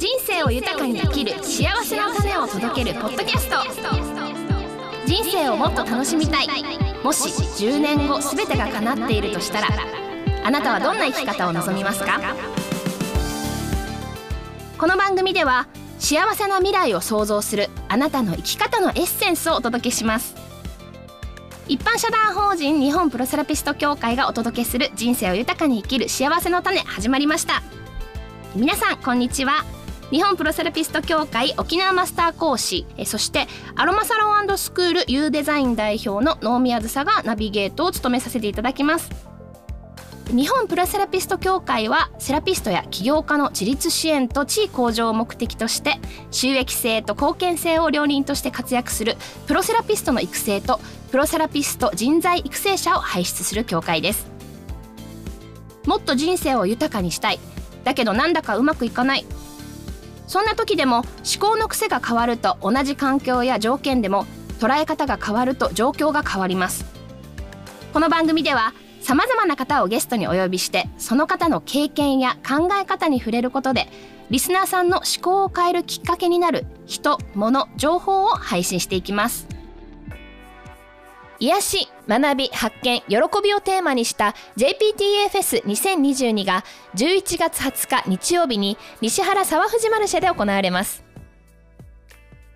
人生を豊かに生きる幸せの種を届けるポッドキャスト。人生をもっと楽しみたい。もし10年後全てが叶っているとしたらあなたはどんな生き方を望みますか？この番組では幸せな未来を創造するあなたの生き方のエッセンスをお届けします。一般社団法人日本プロセラピスト協会がお届けする人生を豊かに生きる幸せの種始まりました。皆さんこんにちは。日本プロセラピスト協会沖縄マスター講師えそしてアロマサロンスクール U デザイン代表の能宮梓がナビゲートを務めさせていただきます。日本プロセラピスト協会はセラピストや起業家の自立支援と地位向上を目的として収益性と貢献性を両輪として活躍するプロセラピストの育成とプロセラピスト人材育成者を輩出する協会です。もっと人生を豊かにしたい。だけどなんだかうまくいかない。そんな時でも思考の癖が変わると同じ環境や条件でも捉え方が変わると状況が変わります。この番組では様々な方をゲストにお呼びしてその方の経験や考え方に触れることでリスナーさんの思考を変えるきっかけになる人物情報を配信していきます。癒し学び発見喜びをテーマにした JPTA フェス2022が11月20日日曜日に西原沢藤マルシェで行われます。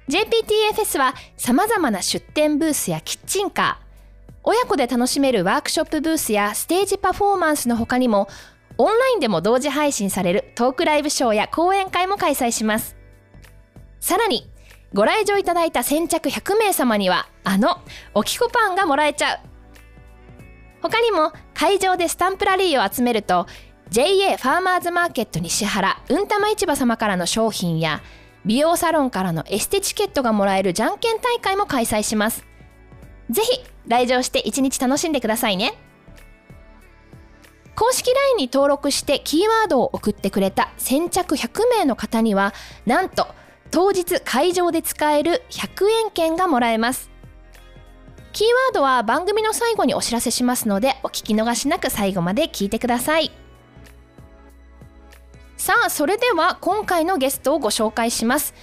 JPTA フェスはさまざまな出店ブースやキッチンカー親子で楽しめるワークショップブースやステージパフォーマンスの他にもオンラインでも同時配信されるトークライブショーや講演会も開催します。さらにご来場いただいた先着100名様にはあのおきこパンがもらえちゃう。他にも会場でスタンプラリーを集めると JA ファーマーズマーケット西原うんたま市場様からの商品や美容サロンからのエステチケットがもらえるじゃんけん大会も開催します。ぜひ来場して一日楽しんでくださいね。公式 LINE に登録してキーワードを送ってくれた先着100名の方にはなんと当日会場で使える100円券がもらえます。キーワードは番組の最後にお知らせしますのでお聞き逃しなく最後まで聞いてください。さあそれでは今回のゲストをご紹介します。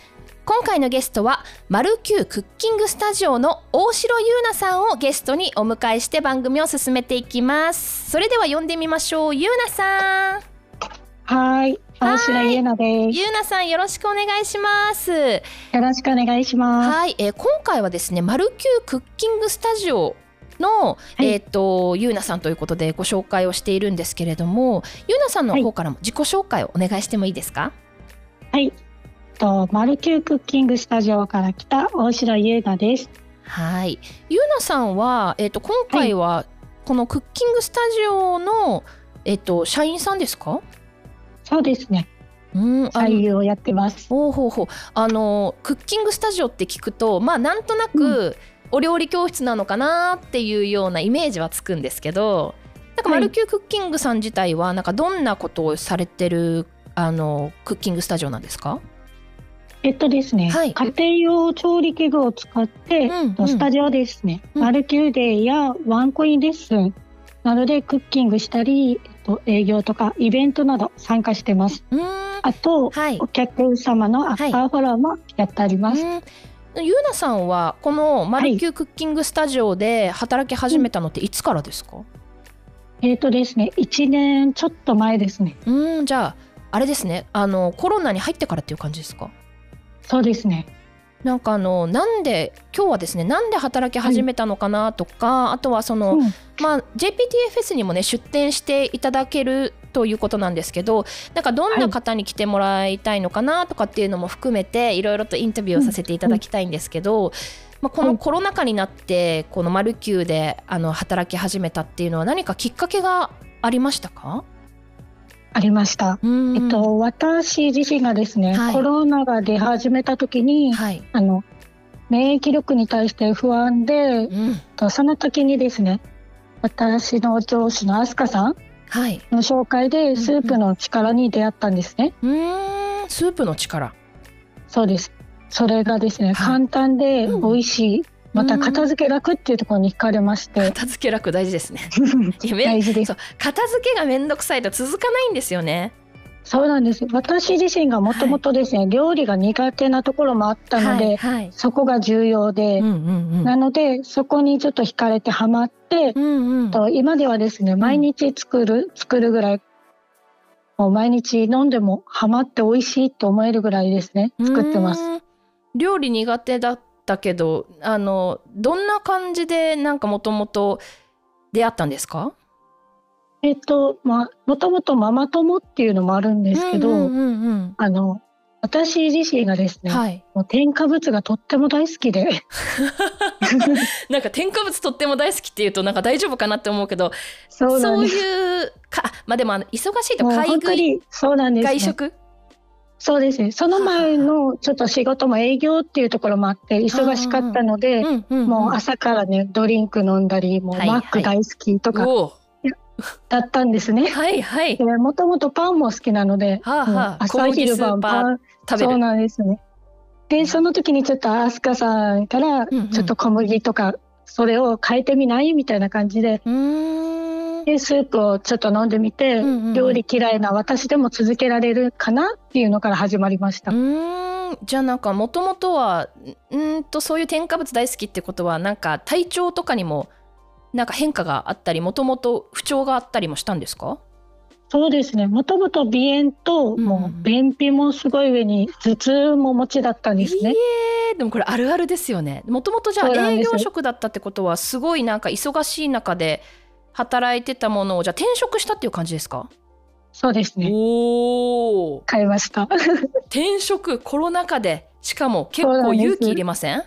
今回のゲストはマルキュークッキングスタジオの大城優奈さんをゲストにお迎えして番組を進めていきます。それでは呼んでみましょう。優奈さん。はい。大城優奈です。優奈さんよろしくお願いします。よろしくお願いします。はい、えー、今回はですねマルキュークッキングスタジオの、はい、えっ、ー、とゆうなさんということでご紹介をしているんですけれどもゆうなさんの方からも自己紹介をお願いしてもいいですか？はい。と、マルキュークッキングスタジオから来た大城優奈です。はい。優奈さんは、えっ、ー、と、今回は、このクッキングスタジオの、えっ、ー、と、社員さんですか？そうですね。うん、俳優をやってます。ほうほうほう。あの、クッキングスタジオって聞くと、まあ、なんとなく、お料理教室なのかなっていうようなイメージはつくんですけど、なんかマルキュークッキングさん自体は、なんかどんなことをされてる、あの、クッキングスタジオなんですか？えっとですね、はい、家庭用調理器具を使って、うんうん、スタジオですね、うん、マルキューデーやワンコインレッスンなどでクッキングしたり、と、営業とかイベントなど参加してます。あと、はい、お客様のアフターフォローもやってあります。はいゆうなさんはこのマルキュークッキングスタジオで働き始めたのっていつからですか、うん、えっ、ー、とですね1年ちょっと前ですね。うん。じゃああれですね。あのコロナに入ってからっていう感じですか？そうですねなんかあのなんで今日はですねなんで働き始めたのかなとか、はい、あとはその、うん、まあ JPTFS にもね出展していただけるということなんですけどなんかどんな方に来てもらいたいのかなとかっていうのも含めていろいろとインタビューをさせていただきたいんですけど、うん、まあ、このコロナ禍になってこのマルキューであの働き始めたっていうのは何かきっかけがありましたか？ありました。えっと、私自身がですね、はい、コロナが出始めた時に、はい、あの免疫力に対して不安で、うん、とその時にですね私の上司の飛鳥さんの紹介でスープの力に出会ったんですね。うん、スープの力。そうです。それがですね、はい、簡単で美味しい、また片付け楽っていうところに惹かれまして、片付け楽大事ですね。大事です。片付けが面倒くさいと続かないんですよね。そうなんです。私自身がもともとですね、はい、料理が苦手なところもあったので、はいはい、そこが重要で、うんうんうん、なのでそこにちょっと惹かれてハマって、うんうん、と今ではですね毎日作る、うん、作るぐらいもう毎日飲んでもハマって美味しいと思えるぐらいですね作ってます。料理苦手だったけどあのどんな感じでなんかもともと出会ったんですか？えっと、まあ、もともとママ友っていうのもあるんですけど、あの、私自身がですね、はい、もう添加物がとっても大好きで。なんか添加物とっても大好きっていうとなんか大丈夫かなって思うけどそういうかまあでも忙しいと買い食いそうなんです、ね、外食そうですね。その前のちょっと仕事も営業っていうところもあって忙しかったので、もう朝からねドリンク飲んだりもうマック大好きとか、だったんですね。はいはい。もともとパンも好きなので、はあはあ、朝昼晩パンそうなんですね。でその時にちょっと飛鳥さんからちょっと小麦とかそれを変えてみない？みたいな感じで。でスープをちょっと飲んでみて、うんうん、料理嫌いな私でも続けられるかなっていうのから始まりました。じゃあなんかもともとはうんとそういう添加物大好きってことはなんか体調とかにもなんか変化があったりもともと不調があったりもしたんですか？そうですね。もともと鼻炎と、もう便秘もすごい上に頭痛も持ちだったんですね。えー、でもこれあるあるですよね。もともとじゃあ営業職だったってことはすごいなんか忙しい中で働いてたものをじゃあ転職したっていう感じですか？そうですね。おお。変えました。転職コロナ禍でしかも結構勇気いりません？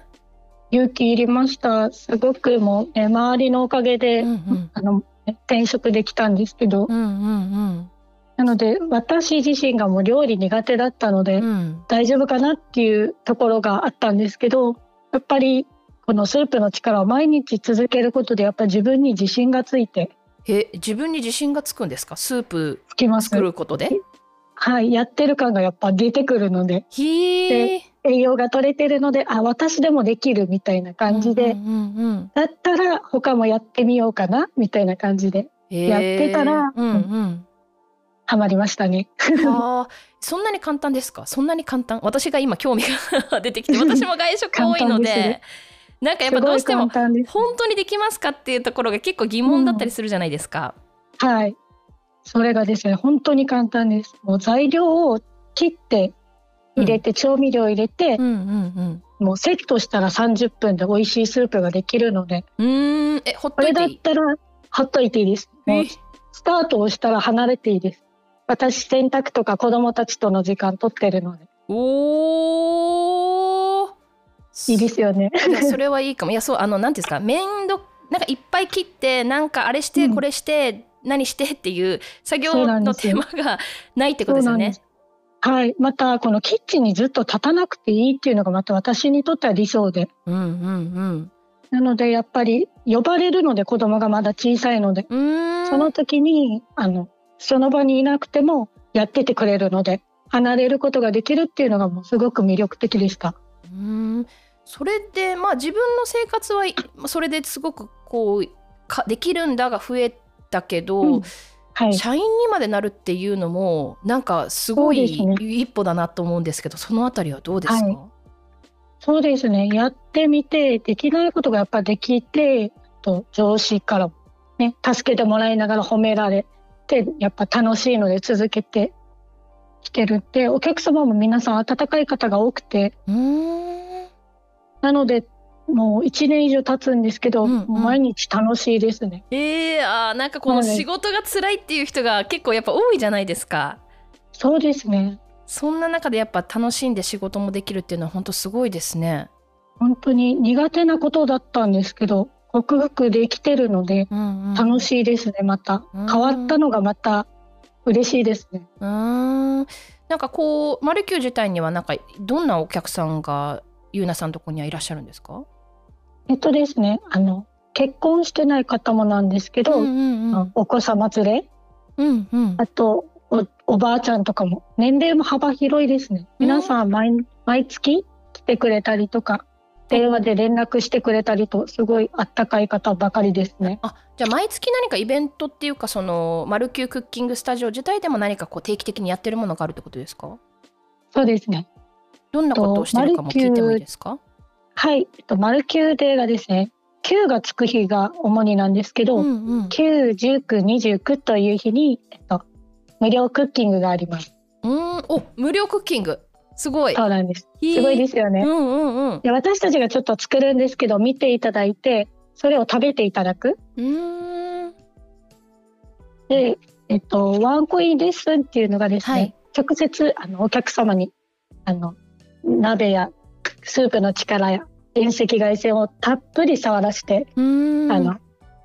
勇気いりました。すごくもう、ね、周りのおかげで、うんうん、あの転職できたんですけど、うんうんうん、なので私自身がもう料理苦手だったので、うん、大丈夫かなっていうところがあったんですけどやっぱりこのスープの力を毎日続けることでやっぱり自分に自信がついて。え自分に自信がつくんですか？スープ作ることで？はいやってる感がやっぱ出てくるので。で栄養が取れてるのであ私でもできるみたいな感じで、うんうんうんうん、だったら他もやってみようかなみたいな感じで。やってたら、うんうん、ハマりましたね。あそんなに簡単ですか？そんなに簡単？私が今興味が 出てきて 私も外食多いのでなんかやっぱどうしても本当にできますかっていうところが結構疑問だったりするじゃないですか。うん、はい。それがですね本当に簡単です。もう材料を切って入れて、うん、調味料入れて、うんうんうん。もうセットしたら30分で美味しいスープができるので。うん。えほっといていい？これだったらほっといていいです。もうスタートをしたら離れていいです。私洗濯とか子供たちとの時間取ってるので。おいいですよねそれはいいかもいやそうあの何ていうんですか面倒なんかいっぱい切ってなんかあれしてこれして、うん、何してっていう作業の手間がないってことですよねはい。また、このキッチンにずっと立たなくていいっていうのがまた私にとっては理想で。うんうんうん。なので、やっぱり呼ばれるので子供がまだ小さいので、その時に、あの、その場にいなくてもやっててくれるので、離れることができるっていうのがもうすごく魅力的でした。うんそれで、まあ自分の生活はそれですごくこうかできるんだが増えたけど、うん。はい、社員にまでなるっていうのもなんかすごい一歩だなと思うんですけどそのあたりはどうですか、はい、そうですね。やってみてできないことがやっぱできてと上司からね助けてもらいながら褒められてやっぱ楽しいので続けてきてるってお客様も皆さん温かい方が多くてなのでもう1年以上経つんですけど、うんうん、毎日楽しいですね。えー、あなんかこの仕事が辛いっていう人が結構やっぱ多いじゃないですか。そうですね。そんな中でやっぱ楽しんで仕事もできるっていうのは本当すごいですね。本当に苦手なことだったんですけど克服できてるので楽しいですね、また変わったのがまた嬉しいですね。うんなんかこうマルキュー自体にはなんかどんなお客さんがゆうなさんとこにはいらっしゃるんですか？えっとですね、あの結婚してない方もなんですけど、うんうんうん、お子様連れ、うんうん、あとおおばあちゃんとかも年齢も幅広いですね。皆さん毎,、毎月来てくれたりとか電話で連絡してくれたりとすごいあったかい方ばかりですね。あじゃあ毎月何かイベントっていうかそのマルキュークッキングスタジオ自体でも何かこう定期的にやってるものがあるってことですか？そうですね。どんなことをしてるかも聞いてもいいですか？はい、えっと、マルキューデーがですね9がつく日が主になんですけど、うんうん、9、19、29という日に、えっと、無料クッキングがあります。うんお無料クッキングすごい。そうなんです。すごいですよね。うんうんうん。で私たちがちょっと作るんですけど見ていただいてそれを食べていただく。うんで、えっとワンコインレッスンっていうのがですね、はい、直接あのお客様にあの鍋やスープの力や遠赤外線をたっぷり触らせてあの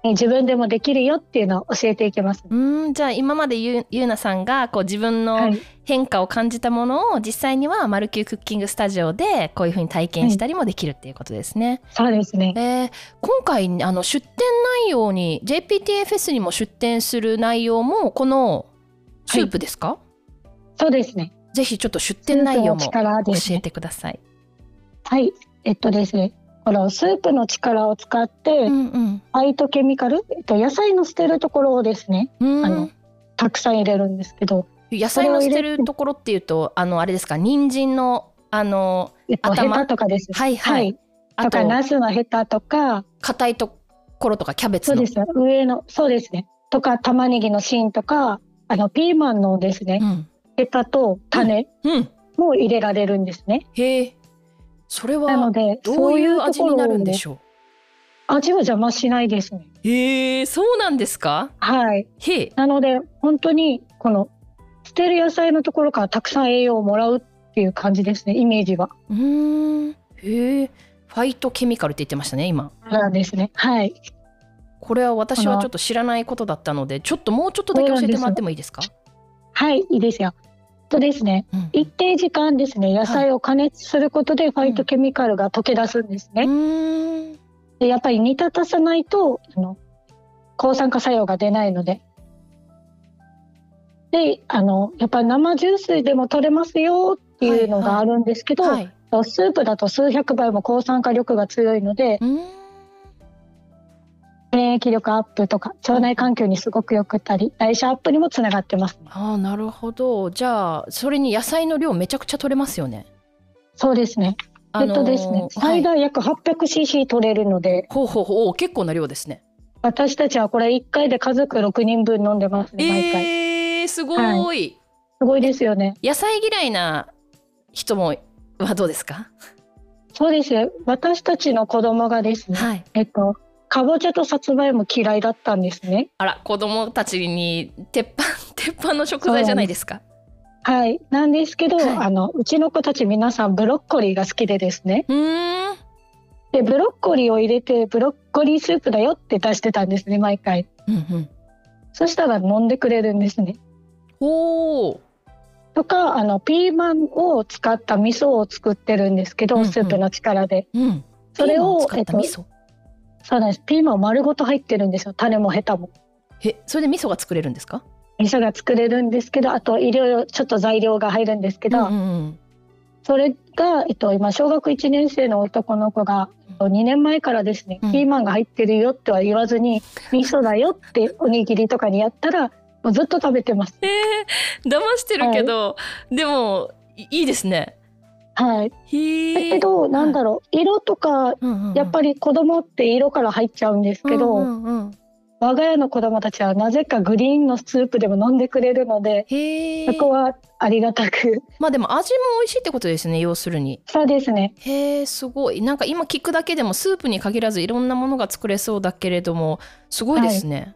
自分でもできるよっていうのを教えていきます。うんじゃあ今までゆゆうなさんがこう自分の変化を感じたものを実際にはマルキュークッキングスタジオでこういうふうに体験したりもできるっていうことですね。はい、そうですね、えー、今回あの出展内容に JPTFS にも出展する内容もこのスープですか、はい、そうですね。ぜひちょっと出展内容も教えてください。はい、えっとですね、このスープの力を使って、うんうん、ファイトケミカル、えっと、野菜の捨てるところをですね、あのたくさん入れるんですけど。野菜の捨てるところっていうとあのあれですか？人参のあの、えっと、ヘタとかです。はいはい、はい、あとナスのヘタとか。硬いところとかキャベツそうです。上のそうですね。とか玉ねぎの芯とかあのピーマンのですね、うん、ヘタと種も入れられるんですね、うん、へえそれはなのでどういう味になるんでしょう？味は邪魔しないですね。へえそうなんですか？はい。へなので本当にこの捨てる野菜のところからたくさん栄養をもらうっていう感じですねイメージは。うんへえファイトケミカルって言ってましたね今。なんですねはい。これは私はちょっと知らないことだったのでちょっともうちょっとだけ教えてもらってもいいですか？はいいいですよ。とですね、うん、一定時間ですね。野菜を加熱することでファイトケミカルが溶け出すんですね。うん、でやっぱり煮立たさないとあの抗酸化作用が出ないので。であのやっぱり生ジュースでも取れますよっていうのがあるんですけど、はい。はい、スープだと数百倍も抗酸化力が強いので。免疫力アップとか腸内環境にすごくよくったり代謝アップにもつながってます、ね、あなるほど。じゃあそれに野菜の量めちゃくちゃ取れますよね。そうですね。えっとですね、最大約 800cc 取れるので、ほうほうほう。結構な量ですね。私たちはこれ1回で家族6人分飲んでますね毎回。えー、すごい、はい、すごいですよね。野菜嫌いな人もはどうですか？そうです。私たちの子供がですね、はい、えっとかぼちゃとさつまいも嫌いだったんですね。あら子供たちに鉄板鉄板の食材じゃないですか？はいなんですけど、はい、あのうちの子たち皆さんブロッコリーが好きでですね。でブロッコリーを入れてブロッコリースープだよって出してたんですね毎回。うんうん、そしたら飲んでくれるんですね。おとかあのピーマンを使った味噌を作ってるんですけど、うんうん、スープの力で。うん、それをえっとそうなんです。ピーマン丸ごと入ってるんですよ。種もヘタも。え、それで味噌が作れるんですか？味噌が作れるんですけど、あといろいろちょっと材料が入るんですけど、うんうんうん、それがえっと今小学1年生の男の子が2年前からですね、ピーマンが入ってるよっては言わずに、味噌だよっておにぎりとかにやったら。もうずっと食べてます。えー、騙してるけど、はい、でもいいですね。はい。だけど、なんだろう、色とか、やっぱり子供って色から入っちゃうんですけど、うんうんうん、我が家の子供たちはなぜかグリーンのスープでも飲んでくれるので、そこはありがたく。まあでも味も美味しいってことですね、要するに。そうですね。へえ、すごい。なんか今聞くだけでもスープに限らずいろんなものが作れそうだけれども、すごいですね。はい、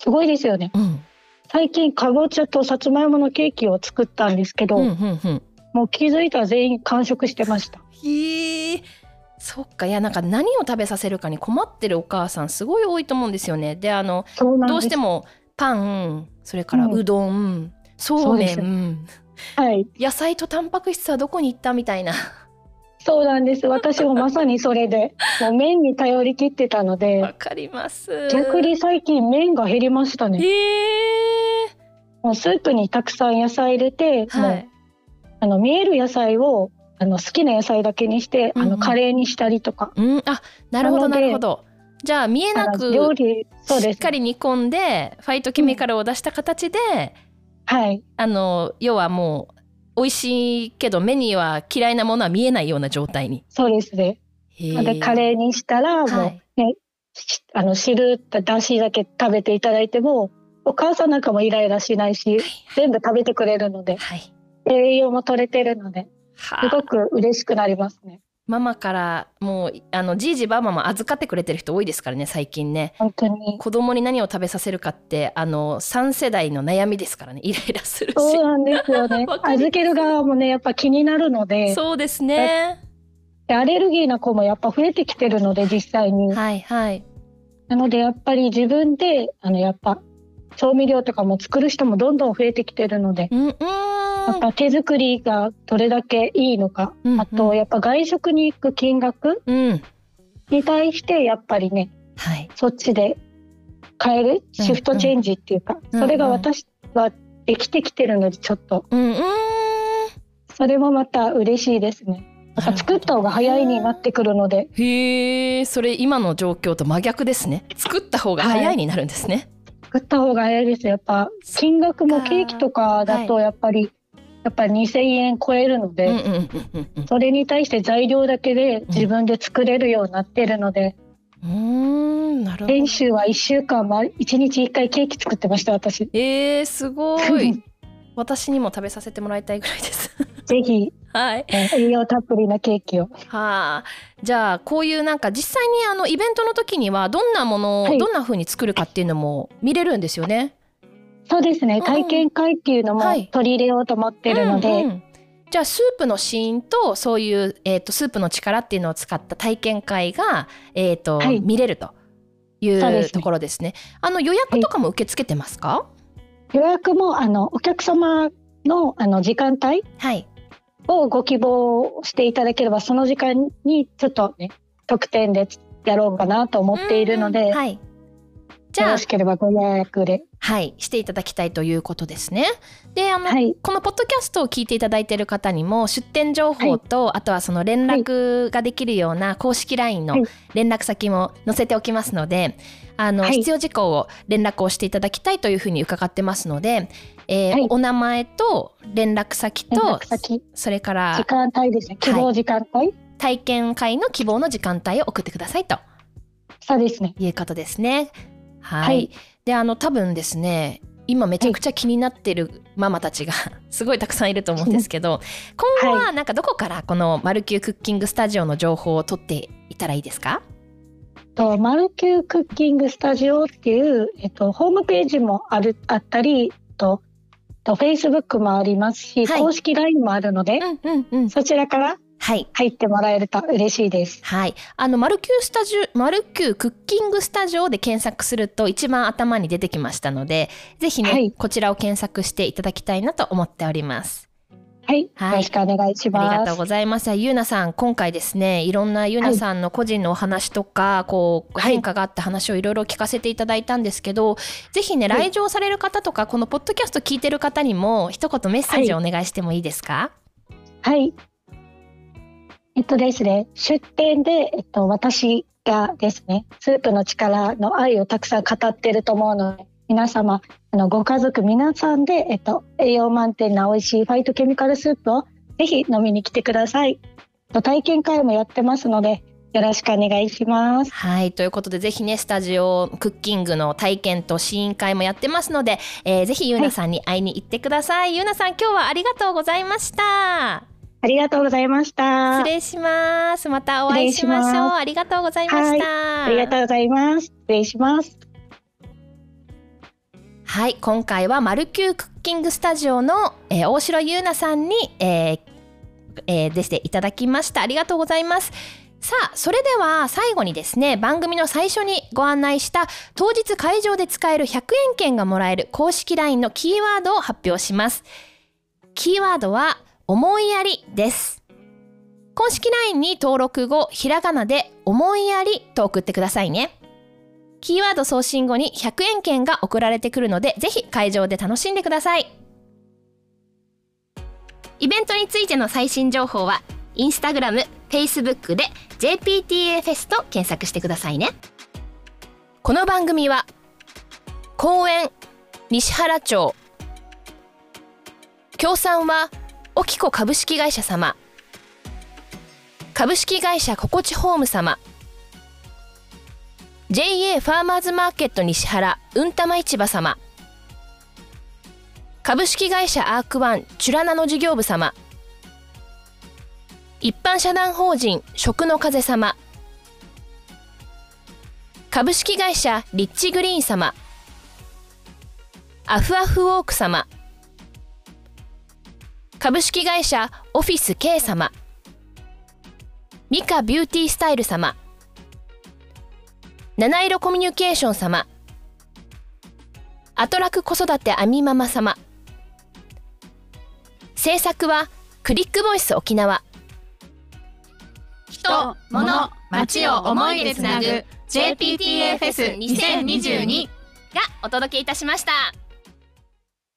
すごいですよね。うん、最近かぼちゃとさつまいものケーキを作ったんですけど、うんうんうんもう気づいたら全員完食してました。へえ。そっかいやなんか何を食べさせるかに困ってるお母さんすごい多いと思うんですよね。であのどうしてもパンそれからうどん、うん、そうめん、はい、野菜とタンパク質はどこに行ったみたいな。そうなんです私もまさにそれで もう麺に頼り切ってたのでわかります逆に最近麺が減りましたね。へもうスープにたくさん野菜入れて、はい、あの見える野菜をあの好きな野菜だけにして、うんうん、あのカレーにしたりとか。うん、あなるほどなるほど。じゃあ見えなく料理そうです。しっかり煮込んでファイトケミカルを出した形で、うん、はい。あの要はもう美味しいけど目には嫌いなものは見えないような状態に。そうですね。でカレーにしたらもうね、はい、あの汁だしだけ食べていただいてもお母さんなんかもイライラしないし、はい。全部食べてくれるので、はい、栄養も取れてるのですごく嬉しくなりますね。ママからもうあのじいじばママ預かってくれてる人多いですからね最近ね。本当に。子供に何を食べさせるかってあの3世代の悩みですからね。イライラするし。そうなんですよね。預ける側もねやっぱ気になるので。そうですね。アレルギーな子もやっぱ増えてきてるので実際に。はいはい。なのでやっぱり自分であのやっぱ調味料とかも作る人もどんどん増えてきてるので、うんうん、やっぱ手作りがどれだけいいのか、うんうん、あとやっぱ外食に行く金額に対してやっぱりね、はい、そっちで変える？シフトチェンジっていうか、うん。うん、それが私はできてきてるのでちょっと、うん。うん、それもまた嬉しいですね。やっぱ作った方が早いになってくるので。へえ、それ今の状況と真逆ですね。作った方が早いになるんですね。はい。作った方がいいです。やっぱ金額もケーキとかだとやっぱり、はい、やっぱり2,000円超えるので、それに対して材料だけで自分で作れるようになってるので、うん、なるほど。練習は1週間1日1回ケーキ作ってました私。えー、すごい。私にも食べさせてもらいたいぐらいです。ぜひ、はい、栄養たっぷりなケーキを。はあ、じゃあこういうなんか実際にあのイベントの時にはどんなものを、はい、どんな風に作るかっていうのも見れるんですよね。そうですね、体験会っていうのも取り入れようと思ってるので。はいうんうん。じゃあスープのシーンとそういう、えーと、スープの力っていうのを使った体験会が、えーと、はい、見れるというところですね。あの予約とかも受け付けてますか、はい、予約もあのお客様のあの時間帯、はい、をご希望していただければその時間にちょっとね特典でやろうかなと思っているので、はい、じゃあよろしければご予約で。はいしていただきたいということですね。であの、はい、このポッドキャストを聞いていただいている方にも出店情報と、はい、あとはその連絡ができるような公式 LINE の連絡先も載せておきますので、あの、必要事項を連絡をしていただきたいというふうに伺ってますので、えーはい、お名前と連絡先とそれから時間帯ですね。希望時間帯、はい、体験会の希望の時間帯を送ってくださいと。そうですね。いうことですねはい、はい、であの多分ですね今めちゃくちゃ気になってるママたちが すごいたくさんいると思うんですけど今後はなんかどこからこのマルキュークッキングスタジオの情報を取っていたらいいですか？とマルキュークッキングスタジオっていう、えっと、ホームページもあるあったりとと Facebook もありますし、はい、公式 LINE もあるので、うんうんうん、そちらから入ってもらえると嬉しいです。はい。あの、マルキュースタジオ、マルキュークッキングスタジオで検索すると一番頭に出てきましたので、ぜひね、はい、こちらを検索していただきたいなと思っております。はい、はい、よろしくお願いします。ありがとうございます。ゆうなさん、今回ですね、いろんなゆうなさんの個人のお話とか、はい、こう変化があった話をいろいろ聞かせていただいたんですけど、ぜひね、来場される方とか、このポッドキャスト聞いてる方にも一言メッセージをお願いしてもいいですか？はい。えっとですね、出店でえっと私がですね、スープの力の愛をたくさん語ってると思うので。皆様あのご家族皆さんで、えっと、栄養満点な美味しいファイトケミカルスープをぜひ飲みに来てください。体験会もやってますのでよろしくお願いします。はい。ということで、ぜひね、スタジオクッキングの体験と試飲会もやってますので、えー、ぜひゆうなさんに会いに行ってください。はい、ゆうなさん、今日はありがとうございました。ありがとうございました。失礼します。またお会いしましょう。ありがとうございました、はい。ありがとうございます。失礼します。はい今回はマルキュークッキングスタジオの、えー、大城優奈さんに、えーえー、出ていただきましたありがとうございますさあそれでは最後にですね番組の最初にご案内した当日会場で使える100円券がもらえる公式 LINE のキーワードを発表しますキーワードは思いやりです。公式 LINE に登録後ひらがなで思いやりと送ってくださいね。キーワード送信後に100円券が送られてくるので、ぜひ会場で楽しんでください。イベントについての最新情報は、インスタグラム、フェイスブックで JPTA フェスと検索してくださいね。この番組は公園西原町。協賛はオキコ株式会社様。株式会社ココチホーム様。JA ファーマーズマーケット西原うんたま市場様。株式会社アークワンチュラナの事業部様。一般社団法人食の風様。株式会社リッチグリーン様。アフアフウォーク様。株式会社オフィス K 様。ミカビューティースタイル様。七色コミュニケーション様。アトラク子育てアミママ様。制作はクリックボイス沖縄。人、物、街を思いでつなぐ JPTA フェス2022がお届けいたしました。